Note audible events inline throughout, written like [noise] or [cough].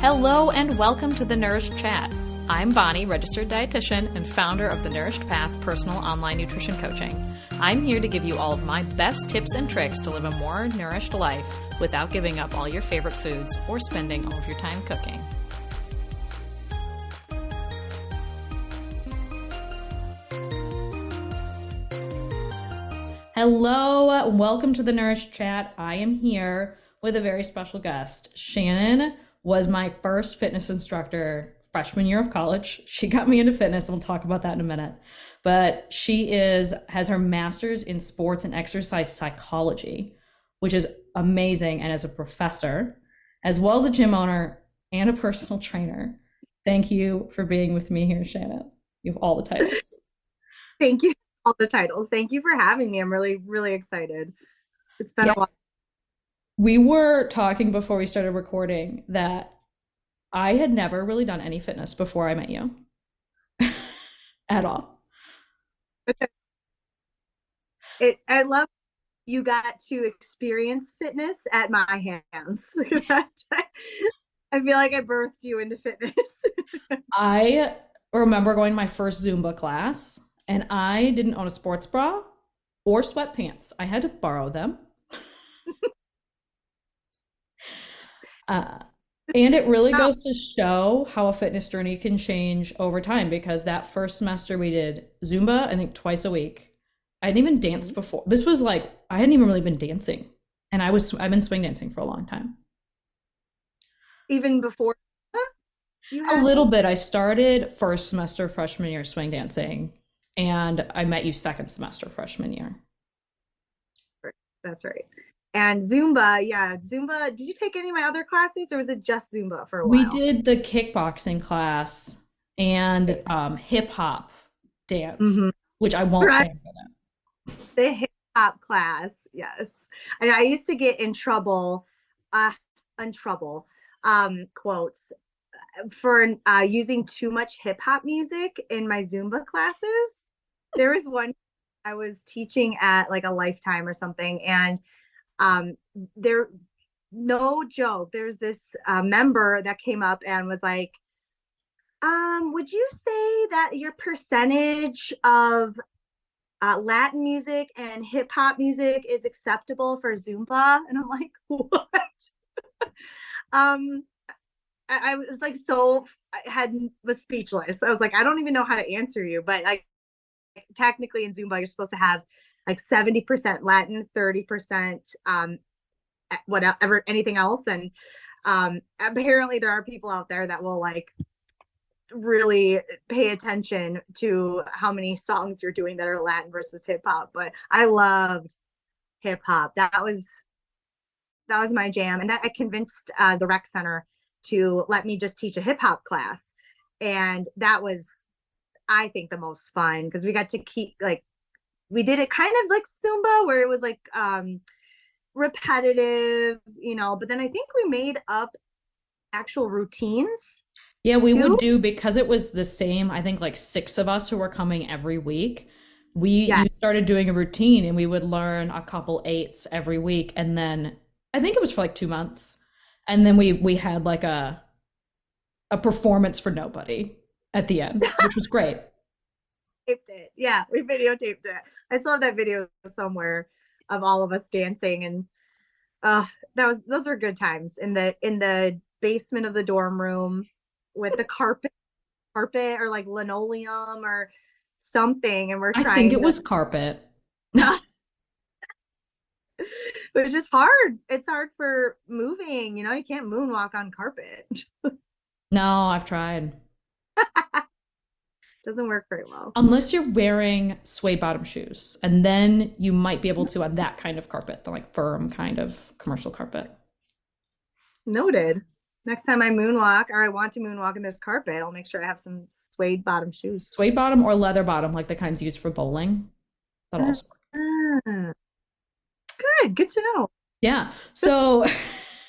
Hello and welcome to the Nourished Chat. I'm Bonnie, registered dietitian and founder of the Nourished Path personal online nutrition coaching. I'm here to give you all of my best tips and tricks to live a more nourished life without giving up all your favorite foods or spending all of your time cooking. Hello, welcome to the Nourished Chat. I am here with a very special guest. Shannon was my first fitness instructor freshman year of college. She got me into fitness, and we'll talk about that in a minute. But she is has her master's in sports and exercise psychology, which is amazing. And as a professor, as well as a gym owner and a personal trainer, thank you for being with me here, Shannon. You have all the titles. [laughs] Thank you. All the titles. Thank you for having me. I'm really, really excited. It's been Yeah. a while. We were talking before we started recording that I had never really done any fitness before I met you [laughs] at all. It, I love you got to experience fitness at my hands. [laughs] I feel like I birthed you into fitness. [laughs] I remember going to my first Zumba class and I didn't own a sports bra or sweatpants. I had to borrow them. Uh, and it really goes to show how a fitness journey can change over time because that first semester we did Zumba, I think twice a week. I hadn't even danced before. This was like, I hadn't even really been dancing. And I was, I've been swing dancing for a long time. Even before you A little bit. I started first semester freshman year swing dancing, and I met you second semester freshman year. that's right. And Zumba, yeah, Zumba. Did you take any of my other classes or was it just Zumba for a while? We did the kickboxing class and um, hip hop dance, Mhm. which I won't say Right. Good the hip hop class yes and i used to get in trouble uh in trouble um quotes for uh using too much hip hop music in my zumba classes there was one i was teaching at like a lifetime or something and um there no joke there's this uh, member that came up and was like um would you say that your percentage of uh, Latin music and hip hop music is acceptable for Zumba. And I'm like, [laughs] what? [laughs] um, I, I was like, so I had was speechless. I was like, I don't even know how to answer you, but like technically in Zumba, you're supposed to have like 70% Latin, 30% um whatever anything else. And um apparently there are people out there that will like really pay attention to how many songs you're doing that are Latin versus hip hop. But I loved hip hop. That was that was my jam, and that I convinced uh, the rec center to let me just teach a hip hop class, and that was, I think, the most fun because we got to keep like we did it kind of like Zumba, where it was like um repetitive, you know. But then I think we made up actual routines Yeah, we Two? would do because it was the same, I think like six of us who were coming every week. We Yes. started doing a routine and we would learn a couple eights every week. And then I think it was for like two months. And then we we had like a a performance for nobody at the end, which was great. Taped it. Yeah, we videotaped it. I still have that video somewhere of all of us dancing and uh that was those were good times in the in the basement of the dorm room with the carpet carpet or like linoleum or something and we're I trying I think it to- was carpet. but it's just hard. It's hard for moving, you know, you can't moonwalk on carpet. [laughs] No, I've tried. [laughs] Doesn't work very well. Unless you're wearing suede bottom shoes, and then you might be able to on that kind of carpet, the like firm kind of commercial carpet. Noted. Next time I moonwalk or I want to moonwalk in this carpet, I'll make sure I have some suede bottom shoes. Suede bottom or leather bottom, like the kinds used for bowling. That'll also work. Ah. Good, good to know. Yeah. So,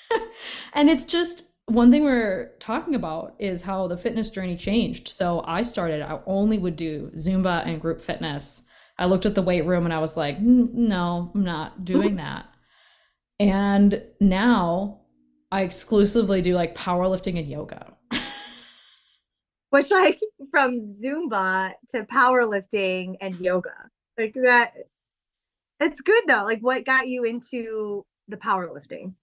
[laughs] and it's just one thing we're talking about is how the fitness journey changed. So I started, I only would do Zumba and group fitness. I looked at the weight room and I was like, "Mm, no, I'm not doing [laughs] that. And now I exclusively do like powerlifting and yoga. Which like from Zumba to powerlifting and yoga. Like that it's good though. Like what got you into the powerlifting?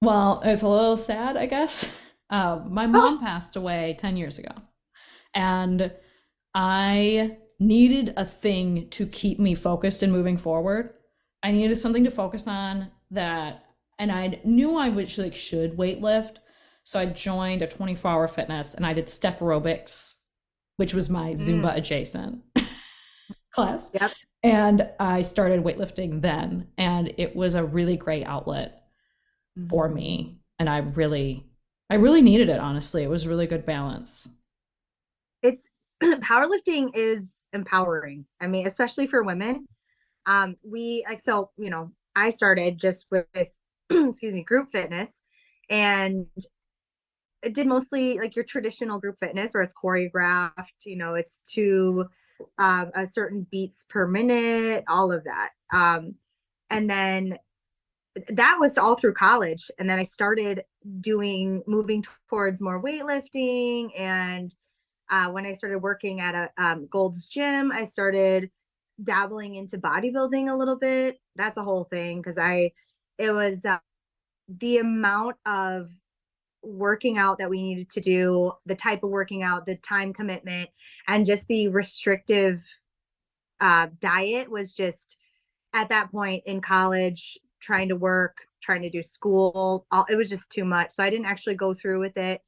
Well, it's a little sad, I guess. Uh, [laughs] my mom passed away 10 years ago. And I needed a thing to keep me focused and moving forward. I needed something to focus on that and I knew I would like should weight lift. So I joined a 24 hour fitness and I did step aerobics, which was my Zumba mm. adjacent [laughs] class. Yep. And I started weightlifting then. And it was a really great outlet. For me. And I really, I really needed it, honestly. It was really good balance. It's [clears throat] powerlifting is empowering. I mean, especially for women. Um, we like so, you know, I started just with, with [clears throat] excuse me, group fitness and it did mostly like your traditional group fitness where it's choreographed, you know, it's to um, a certain beats per minute, all of that. Um, and then that was all through college. And then I started doing, moving towards more weightlifting. And uh, when I started working at a um, Gold's Gym, I started dabbling into bodybuilding a little bit. That's a whole thing because I, it was uh, the amount of working out that we needed to do, the type of working out, the time commitment, and just the restrictive uh, diet was just at that point in college, trying to work, trying to do school. All, it was just too much. So I didn't actually go through with it.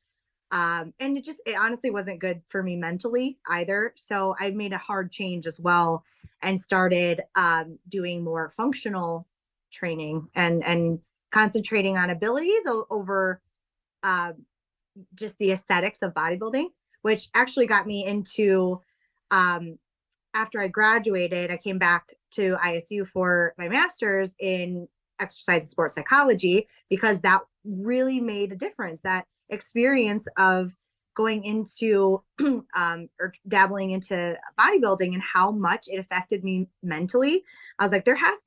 Um, and it just, it honestly wasn't good for me mentally either. So I made a hard change as well and started um, doing more functional training and, and concentrating on abilities over uh, just the aesthetics of bodybuilding, which actually got me into. Um, after I graduated, I came back to ISU for my master's in exercise and sports psychology because that really made a difference. That experience of going into [clears throat] um, or dabbling into bodybuilding and how much it affected me mentally. I was like, there has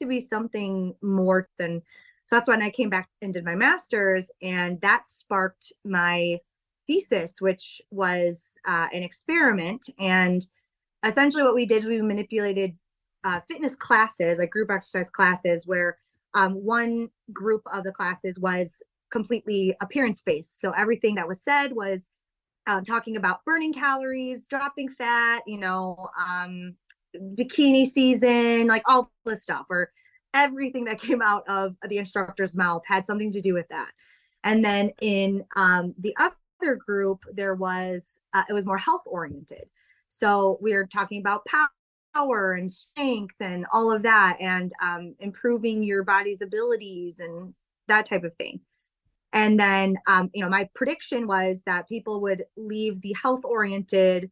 to be something more than so that's when I came back and did my master's, and that sparked my thesis, which was uh, an experiment. And essentially, what we did, we manipulated uh, fitness classes, like group exercise classes, where um, one group of the classes was completely appearance based. So everything that was said was uh, talking about burning calories, dropping fat, you know, um, bikini season, like all this stuff, or everything that [laughs] came out of the instructor's mouth had something to do with that. And then in um, the other group, there was, uh, it was more health oriented. So we are talking about power and strength and all of that and um, improving your body's abilities and that type of thing. And then, um, you know, my prediction was that people would leave the health oriented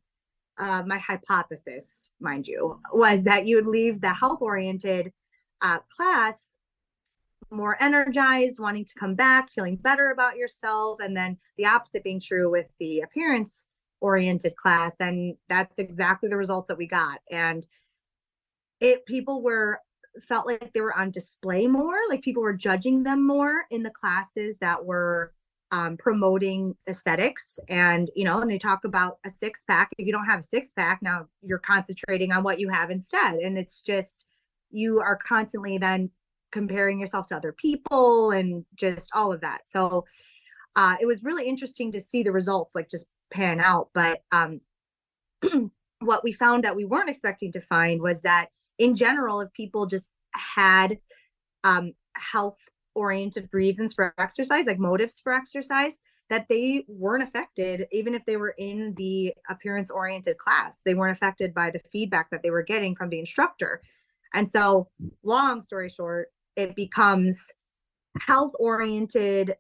uh, my hypothesis, mind you, was that you would leave the health oriented uh, class more energized, wanting to come back, feeling better about yourself, and then the opposite being true with the appearance oriented class. And that's exactly the results that we got. And it people were felt like they were on display more, like people were judging them more in the classes that were um, promoting aesthetics. And, you know, and they talk about a six pack. If you don't have a six pack, now you're concentrating on what you have instead. And it's just, you are constantly then comparing yourself to other people and just all of that. So uh, it was really interesting to see the results like just pan out. But um, [clears throat] what we found that we weren't expecting to find was that in general, if people just had um, health oriented reasons for exercise, like motives for exercise, that they weren't affected, even if they were in the appearance oriented class. They weren't affected by the feedback that they were getting from the instructor. And so, long story short, it becomes health oriented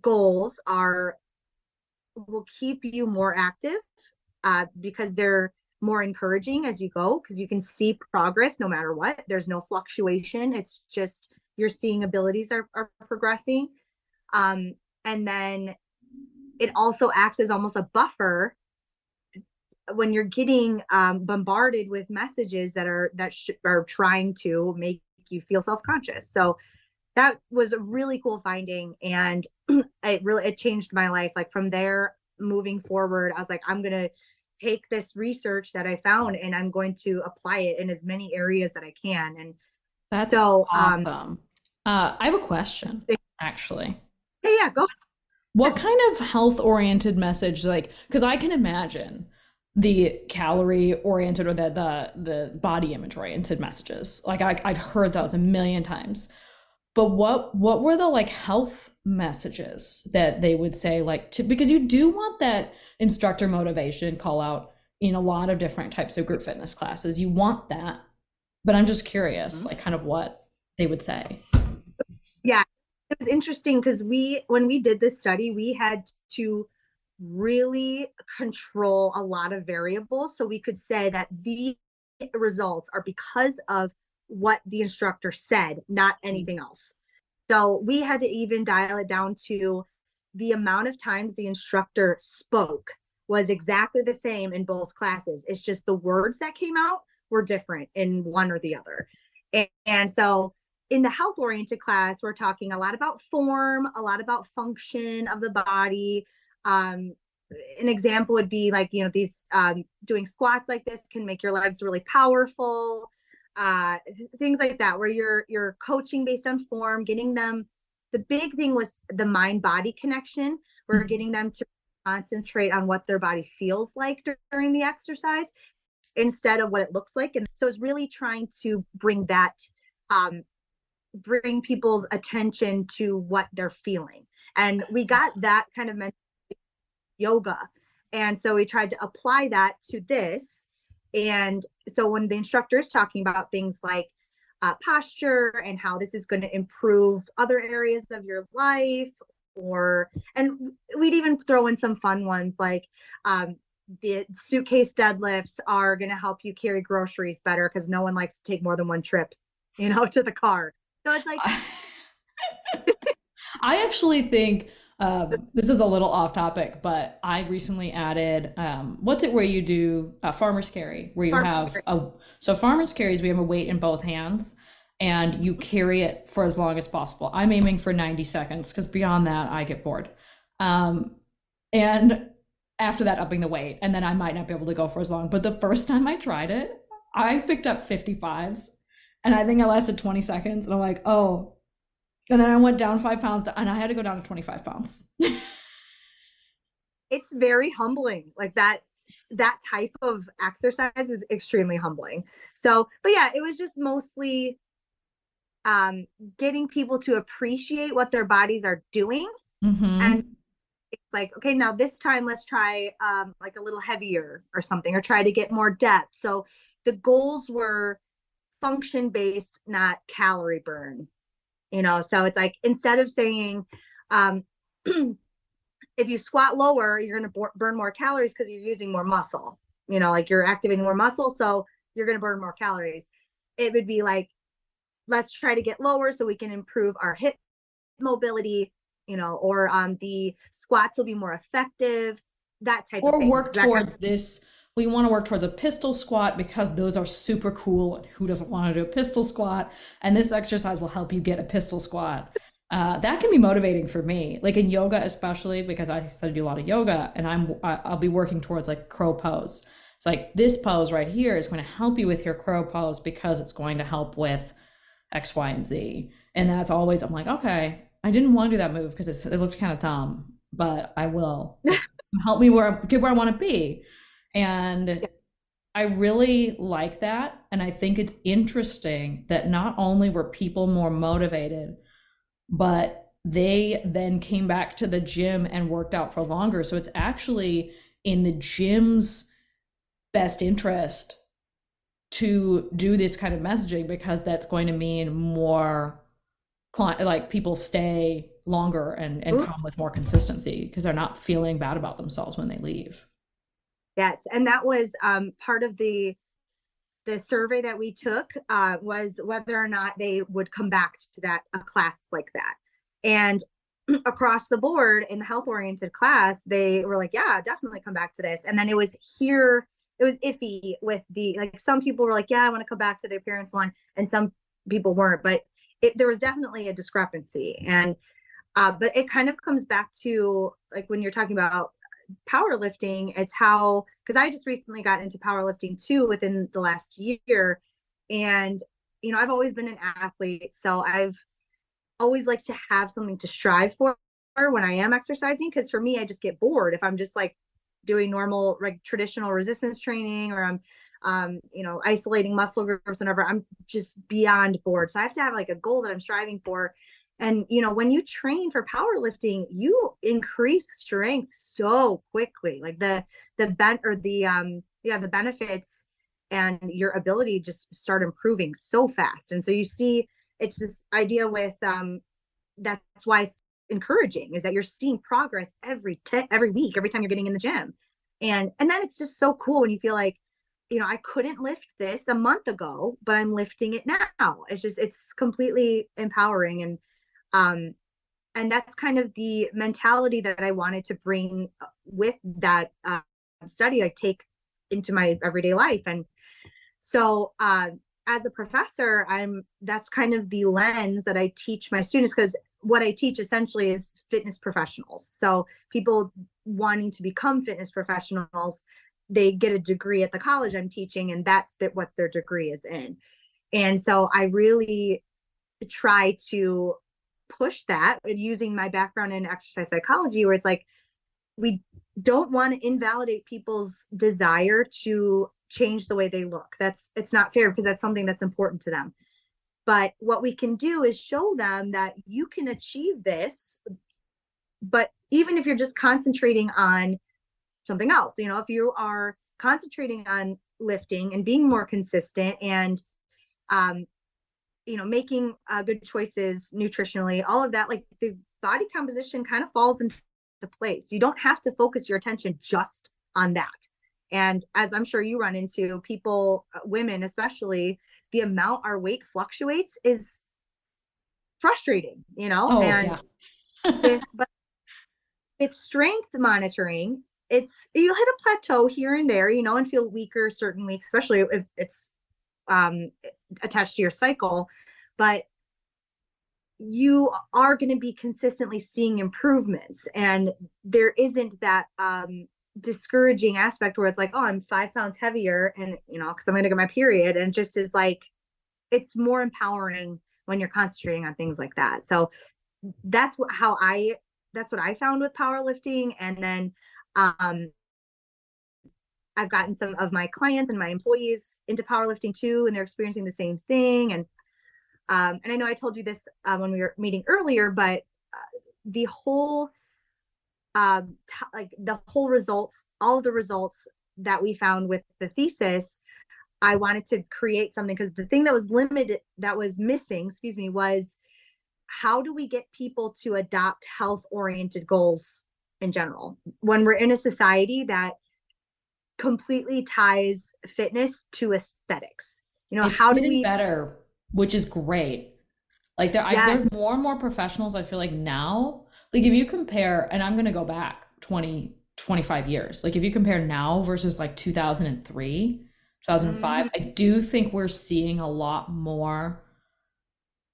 goals are will keep you more active uh, because they're more encouraging as you go because you can see progress no matter what. There's no fluctuation. It's just you're seeing abilities are, are progressing. Um, and then it also acts as almost a buffer when you're getting um, bombarded with messages that are that sh- are trying to make you feel self-conscious. So that was a really cool finding and [clears throat] it really it changed my life. Like from there moving forward i was like i'm to take this research that i found and i'm going to apply it in as many areas that i can. And that's so um, awesome. Um, uh, i have a question actually. Yeah yeah go what kind of health oriented message like because i can imagine the calorie oriented or the the the body image oriented messages. Like I, i've heard those a million times but what what were the like health messages that they would say like to because you do want that instructor motivation call out in a lot of different types of group fitness classes. You want that. But i'm just curious mm-hmm. like kind of what they would say. Yeah. It was interesting because we when we did this study we had to really control a lot of variables. So we could say that the results are because of what the instructor said not anything else. So we had to even dial it down to the amount of times the instructor spoke was exactly the same in both classes. It's just the words that came out were different in one or the other. And, and so in the health oriented class we're talking a lot about form a lot about function of the body. Um, an example would be like you know these um, doing squats like this can make your legs really powerful uh, things like that where you're you're coaching based on form getting them the big thing was the mind body connection we're mm-hmm. getting them to concentrate on what their body feels like during the exercise instead of what it looks like and so it's really trying to bring that um, bring people's attention to what they're feeling and we got that kind of mental yoga. And so we tried to apply that to this. And so when the instructor is talking about things like uh, posture and how this is going to improve other areas of your life, or, and we'd even throw in some fun ones like, um, the suitcase deadlifts are going to help you carry groceries better because no one likes to take more than one trip, you know, [laughs] to the car. So it's like, [laughs] I actually think um, this is a little off topic, but I recently added um, what's it where you do a farmer's carry, where you have a so farmer's carries we have a weight in both hands and you carry it for as long as possible. I'm aiming for 90 seconds because beyond that I get bored. Um, and after that, upping the weight, and then I might not be able to go for as long. But the first time I tried it, I picked up 55s, and I think I lasted 20 seconds, and I'm like, oh, and then I went down five pounds to, and I had to go down to 25 pounds. [laughs] it's very humbling. Like that, that type of exercise is extremely humbling. So, but yeah, it was just mostly um, getting people to appreciate what their bodies are doing. Mm-hmm. And it's like, okay, now this time let's try um, like a little heavier or something, or try to get more depth. So the goals were function based, not calorie burn you know so it's like instead of saying um [clears throat] if you squat lower you're going to burn more calories because you're using more muscle you know like you're activating more muscle so you're going to burn more calories it would be like let's try to get lower so we can improve our hip mobility you know or um the squats will be more effective that type or of thing. work towards this we want to work towards a pistol squat because those are super cool. And who doesn't want to do a pistol squat? And this exercise will help you get a pistol squat. Uh, that can be motivating for me, like in yoga, especially because I study a lot of yoga, and I'm I'll be working towards like crow pose. It's like this pose right here is going to help you with your crow pose because it's going to help with X, Y, and Z. And that's always I'm like, okay, I didn't want to do that move because it looked kind of dumb, but I will [laughs] help me where get where I want to be. And yeah. I really like that. And I think it's interesting that not only were people more motivated, but they then came back to the gym and worked out for longer. So it's actually in the gym's best interest to do this kind of messaging because that's going to mean more client like people stay longer and, and come with more consistency because they're not feeling bad about themselves when they leave. Yes, and that was um, part of the the survey that we took uh, was whether or not they would come back to that a class like that. And [clears throat] across the board in the health oriented class, they were like, "Yeah, definitely come back to this." And then it was here, it was iffy with the like. Some people were like, "Yeah, I want to come back to the appearance one," and some people weren't. But it, there was definitely a discrepancy and uh, but it kind of comes back to like when you're talking about powerlifting it's how because i just recently got into powerlifting too within the last year and you know i've always been an athlete so i've always liked to have something to strive for when i am exercising because for me i just get bored if i'm just like doing normal like traditional resistance training or i'm um, you know, isolating muscle groups, whenever I'm just beyond bored. So I have to have like a goal that I'm striving for. And you know, when you train for powerlifting, you increase strength so quickly. Like the the bent or the um yeah, the benefits and your ability just start improving so fast. And so you see it's this idea with um that's why it's encouraging is that you're seeing progress every te- every week, every time you're getting in the gym. And and then it's just so cool when you feel like you know, I couldn't lift this a month ago, but I'm lifting it now. It's just it's completely empowering and um and that's kind of the mentality that I wanted to bring with that uh, study I take into my everyday life and so uh, as a professor I'm that's kind of the lens that I teach my students because what I teach essentially is fitness professionals. So people wanting to become fitness professionals they get a degree at the college I'm teaching, and that's that what their degree is in. And so I really try to push that using my background in exercise psychology, where it's like we don't want to invalidate people's desire to change the way they look. That's it's not fair because that's something that's important to them. But what we can do is show them that you can achieve this, but even if you're just concentrating on something else. You know, if you are concentrating on lifting and being more consistent and um you know making uh, good choices nutritionally all of that like the body composition kind of falls into place. You don't have to focus your attention just on that. And as i'm sure you run into people uh, women especially the amount our weight fluctuates is frustrating you know? Oh, and yeah. [laughs] with, but it's strength monitoring. It's you'll hit a plateau here and there, you know, and feel weaker certain weeks, especially if it's um, attached to your cycle. But you are going to be consistently seeing improvements, and there isn't that um, discouraging aspect where it's like, oh, I'm five pounds heavier, and you know, because I'm going to get my period, and just is like, it's more empowering when you're concentrating on things like that. So that's what how I that's what I found with powerlifting, and then um, I've gotten some of my clients and my employees into powerlifting too, and they're experiencing the same thing. And um, and I know I told you this uh, when we were meeting earlier, but uh, the whole um, t- like the whole results, all of the results that we found with the thesis, I wanted to create something because the thing that was limited, that was missing, excuse me, was how do we get people to adopt health oriented goals in general. When we're in a society that completely ties fitness to aesthetics, you know, it's how do we better, which is great. Like there, yes. I, there's more and more professionals. I feel like now, like if you compare, and I'm gonna go back 20, 25 years. Like if you compare now versus like 2003, 2005, mm-hmm. I do think we're seeing a lot more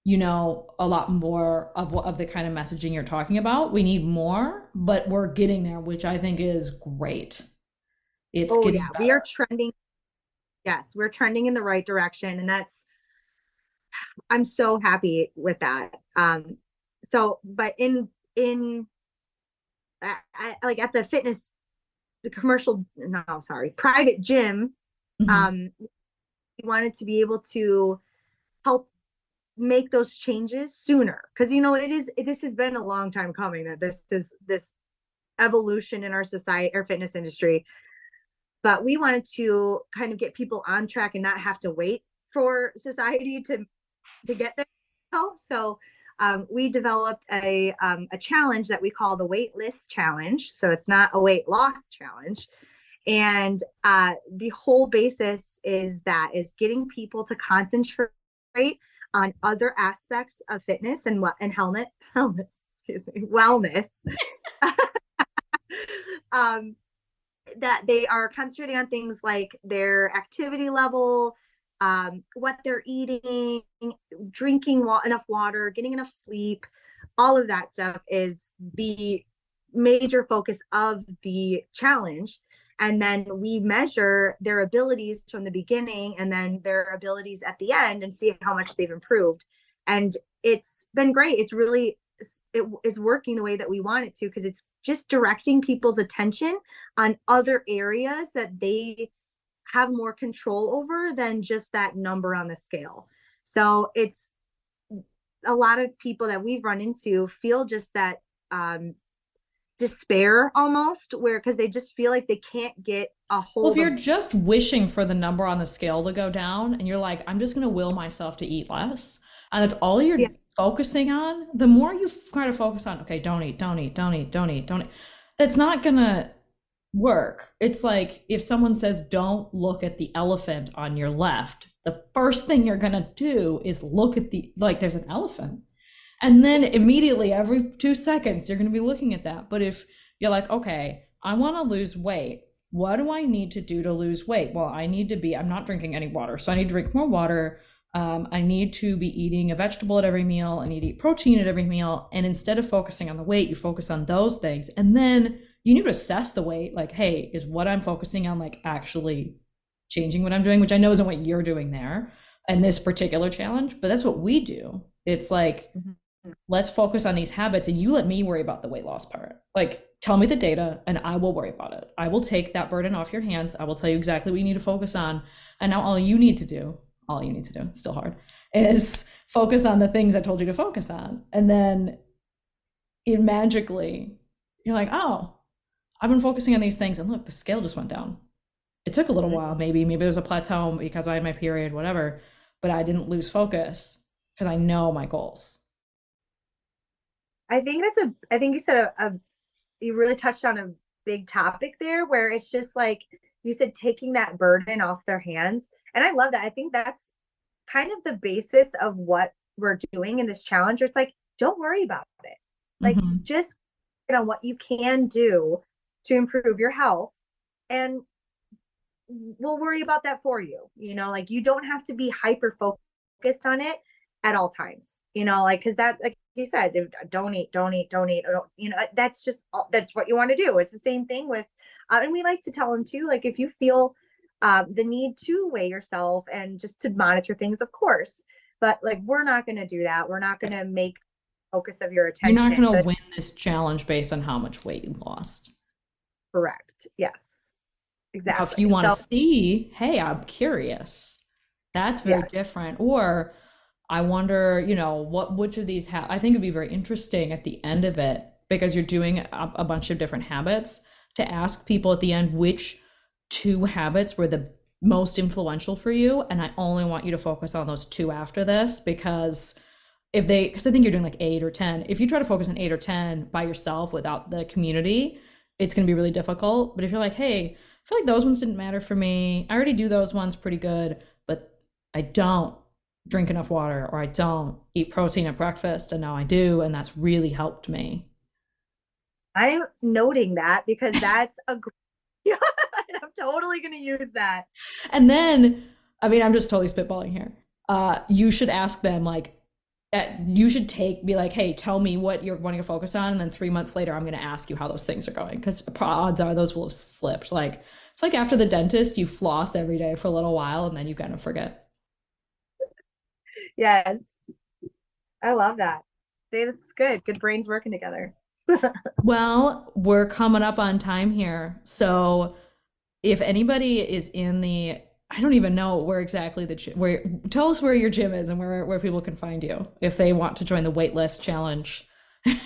you know a lot more of of the kind of messaging you're talking about we need more but we're getting there which i think is great it's oh, yeah better. we are trending yes we're trending in the right direction and that's i'm so happy with that um so but in in I, like at the fitness the commercial no sorry private gym mm-hmm. um we wanted to be able to help make those changes sooner because you know it is this has been a long time coming that this is this evolution in our society our fitness industry but we wanted to kind of get people on track and not have to wait for society to to get there so um, we developed a um, a challenge that we call the weightless challenge. So it's not a weight loss challenge. And uh, the whole basis is that is getting people to concentrate on other aspects of fitness and what and helmet [laughs] wellness, excuse me, wellness. [laughs] um, that they are concentrating on things like their activity level, um, what they're eating, drinking wa- enough water, getting enough sleep, all of that stuff is the major focus of the challenge. And then we measure their abilities from the beginning and then their abilities at the end and see how much they've improved. And it's been great. It's really it is working the way that we want it to because it's just directing people's attention on other areas that they have more control over than just that number on the scale. So it's a lot of people that we've run into feel just that um, despair almost where because they just feel like they can't get a hold well if you're of- just wishing for the number on the scale to go down and you're like i'm just going to will myself to eat less and that's all you're Yeah. Focusing on the more you kind of focus on okay don't eat don't eat don't eat don't eat don't eat that's not to work it's like if someone says don't look at the elephant on your left the first thing you're to do is look at the like there's an elephant and then immediately every two seconds, you're to be looking at that. But if you're like, okay, I want to lose weight, what do I need to do to lose weight? Well, I need to be, I'm not drinking any water. So I need to drink more water. Um, I need to be eating a vegetable at every meal. I need to eat protein at every meal. And instead of focusing on the weight, you focus on those things. And then you need to assess the weight like, hey, is what I'm focusing on like actually changing what I'm doing, which I know isn't what you're doing there and this particular challenge, but that's what we do. It's like, Mhm let's focus on these habits and you let me worry about the weight loss part. Like, tell me the data and I will worry about it. I will take that burden off your hands. I will tell you exactly what you need to focus on. And now all you need to do, all you need to do, it's still hard, is focus on the things I told you to focus on. And then it magically, you're like, oh, I've been focusing on these things. And look, the scale just went down. It took a little Mhm. while, maybe. Maybe there was a plateau because I had my period, whatever. But I didn't lose focus because I know my goals. I think that's a I think you said a, a you really touched on a big topic there where it's just like you said taking that burden off their hands. And I love that. I think that's kind of the basis of what we're doing in this challenge. It's like, don't worry about it. Like Mhm. just you know what you can do to improve your health and we'll worry about that for you. You know, like you don't have to be hyper focused on it at all times. You know, like because that, like you said, don't eat, don't eat, don't eat. Don't, you know, that's just that's what you want to do. It's the same thing with, uh, and we like to tell them too. Like if you feel um, the need to weigh yourself and just to monitor things, of course. But like we're not going to do that. We're not going to make focus of your attention. You're not going to win this challenge based on how much weight you lost. correct. Yes, Now, exactly. if you want to So- see, hey, I'm curious, that's very Yes. different. Or I wonder, you know, what which of these ha I think it'd be very interesting at the end of it because you're doing a, a bunch of different habits to ask people at the end which two habits were the most influential for you, and I only want you to focus on those two after this because if they because I think you're doing like eight or ten. If you try to focus on eight or ten by yourself without the community, it's going to be really difficult. But if you're like, hey, I feel like those ones didn't matter for me. I already do those ones pretty good, but I don't drink enough water or I don't eat protein at breakfast and now I do and that's really helped me. I'm noting that because [laughs] that's a great, [laughs] I'm totally going to use that. And then, I mean, I'm just totally spitballing here. Uh, you should ask them like, at, you should take be like, hey, tell me what you're wanting to focus on, and then three months later, I'm going to ask you how those things are going because odds are those will have slipped. Like it's like after the dentist, you floss every day for a little while, and then you kind of forget. [laughs] Yes. I love that. See, this is good. Good brains working together. Well, we're coming up on time here. So if anybody is in the I don't even know where exactly the where tell us where your gym is and where where people can find you if they want to join the weightless challenge. [laughs]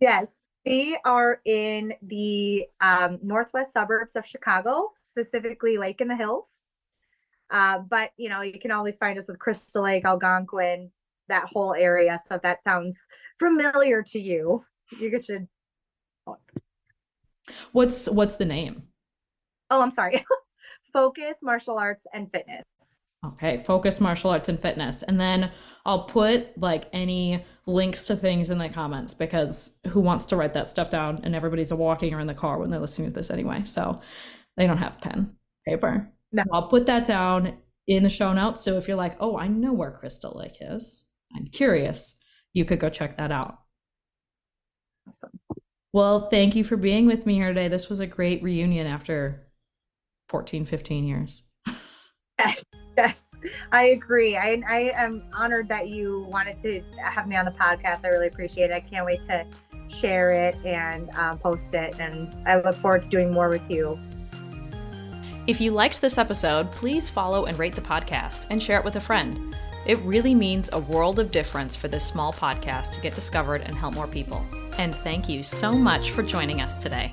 Yes. We are in the um, northwest suburbs of Chicago, specifically Lake in the Hills. Uh, but you know, you can always find us with Crystal Lake, Algonquin, that whole area. So if that sounds familiar to you, you should. What's what's the name? Oh, I'm sorry. [laughs] Focus Martial Arts and Fitness. Okay, focus martial arts and fitness. And then I'll put like any links to things in the comments because who wants to write that stuff down and everybody's walking or in the car when they're listening to this anyway. So they don't have pen, paper. No. I'll put that down in the show notes. So if you're like, oh, I know where Crystal Lake is, I'm curious, you could go check that out. Awesome. Well, thank you for being with me here today. This was a great reunion after 14, 15 years. Yes, yes, I agree. I, I am honored that you wanted to have me on the podcast. I really appreciate it. I can't wait to share it and um, post it. And I look forward to doing more with you. If you liked this episode, please follow and rate the podcast and share it with a friend. It really means a world of difference for this small podcast to get discovered and help more people. And thank you so much for joining us today.